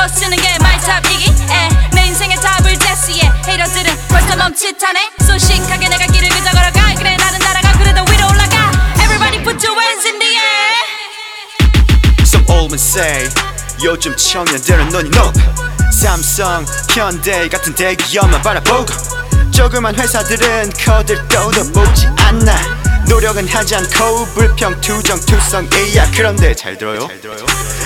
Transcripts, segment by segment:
더 쓰는 게 말탑이기. 에내 인생의 답을 제시해. 헤이러들은 벌써 멈칫하네. 순식하게 내가 길을 그저 걸어가. 그래 나는 날아가. 그래도 위로 올라가. Everybody put your hands in the air. Some old men say 요즘 청년들은 눈이 높. 삼성, 현대 같은 대기업만 바라보고. 조그만 회사들은 거들떠도 보지 않나 노력은 하지 않고 불평 투정 투성이야. 그런데 잘 들어요?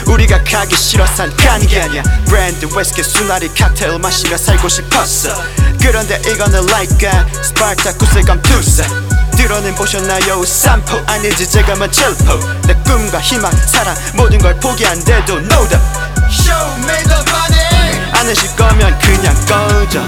우리가 가기 싫어 산 가는 게 아니야. 브랜드 웨스키 수나리 칵테일 마시며 살고 싶었어. 그런데 이거는 like a 스파르타쿠스의 감투사 들어는 보셨나요? 삼포 아니지 제가만 칠포. 내 꿈과 희망 사랑 모든 걸 포기한데도 no doubt. Show me the money. 안 내실 거면 그냥 꺼져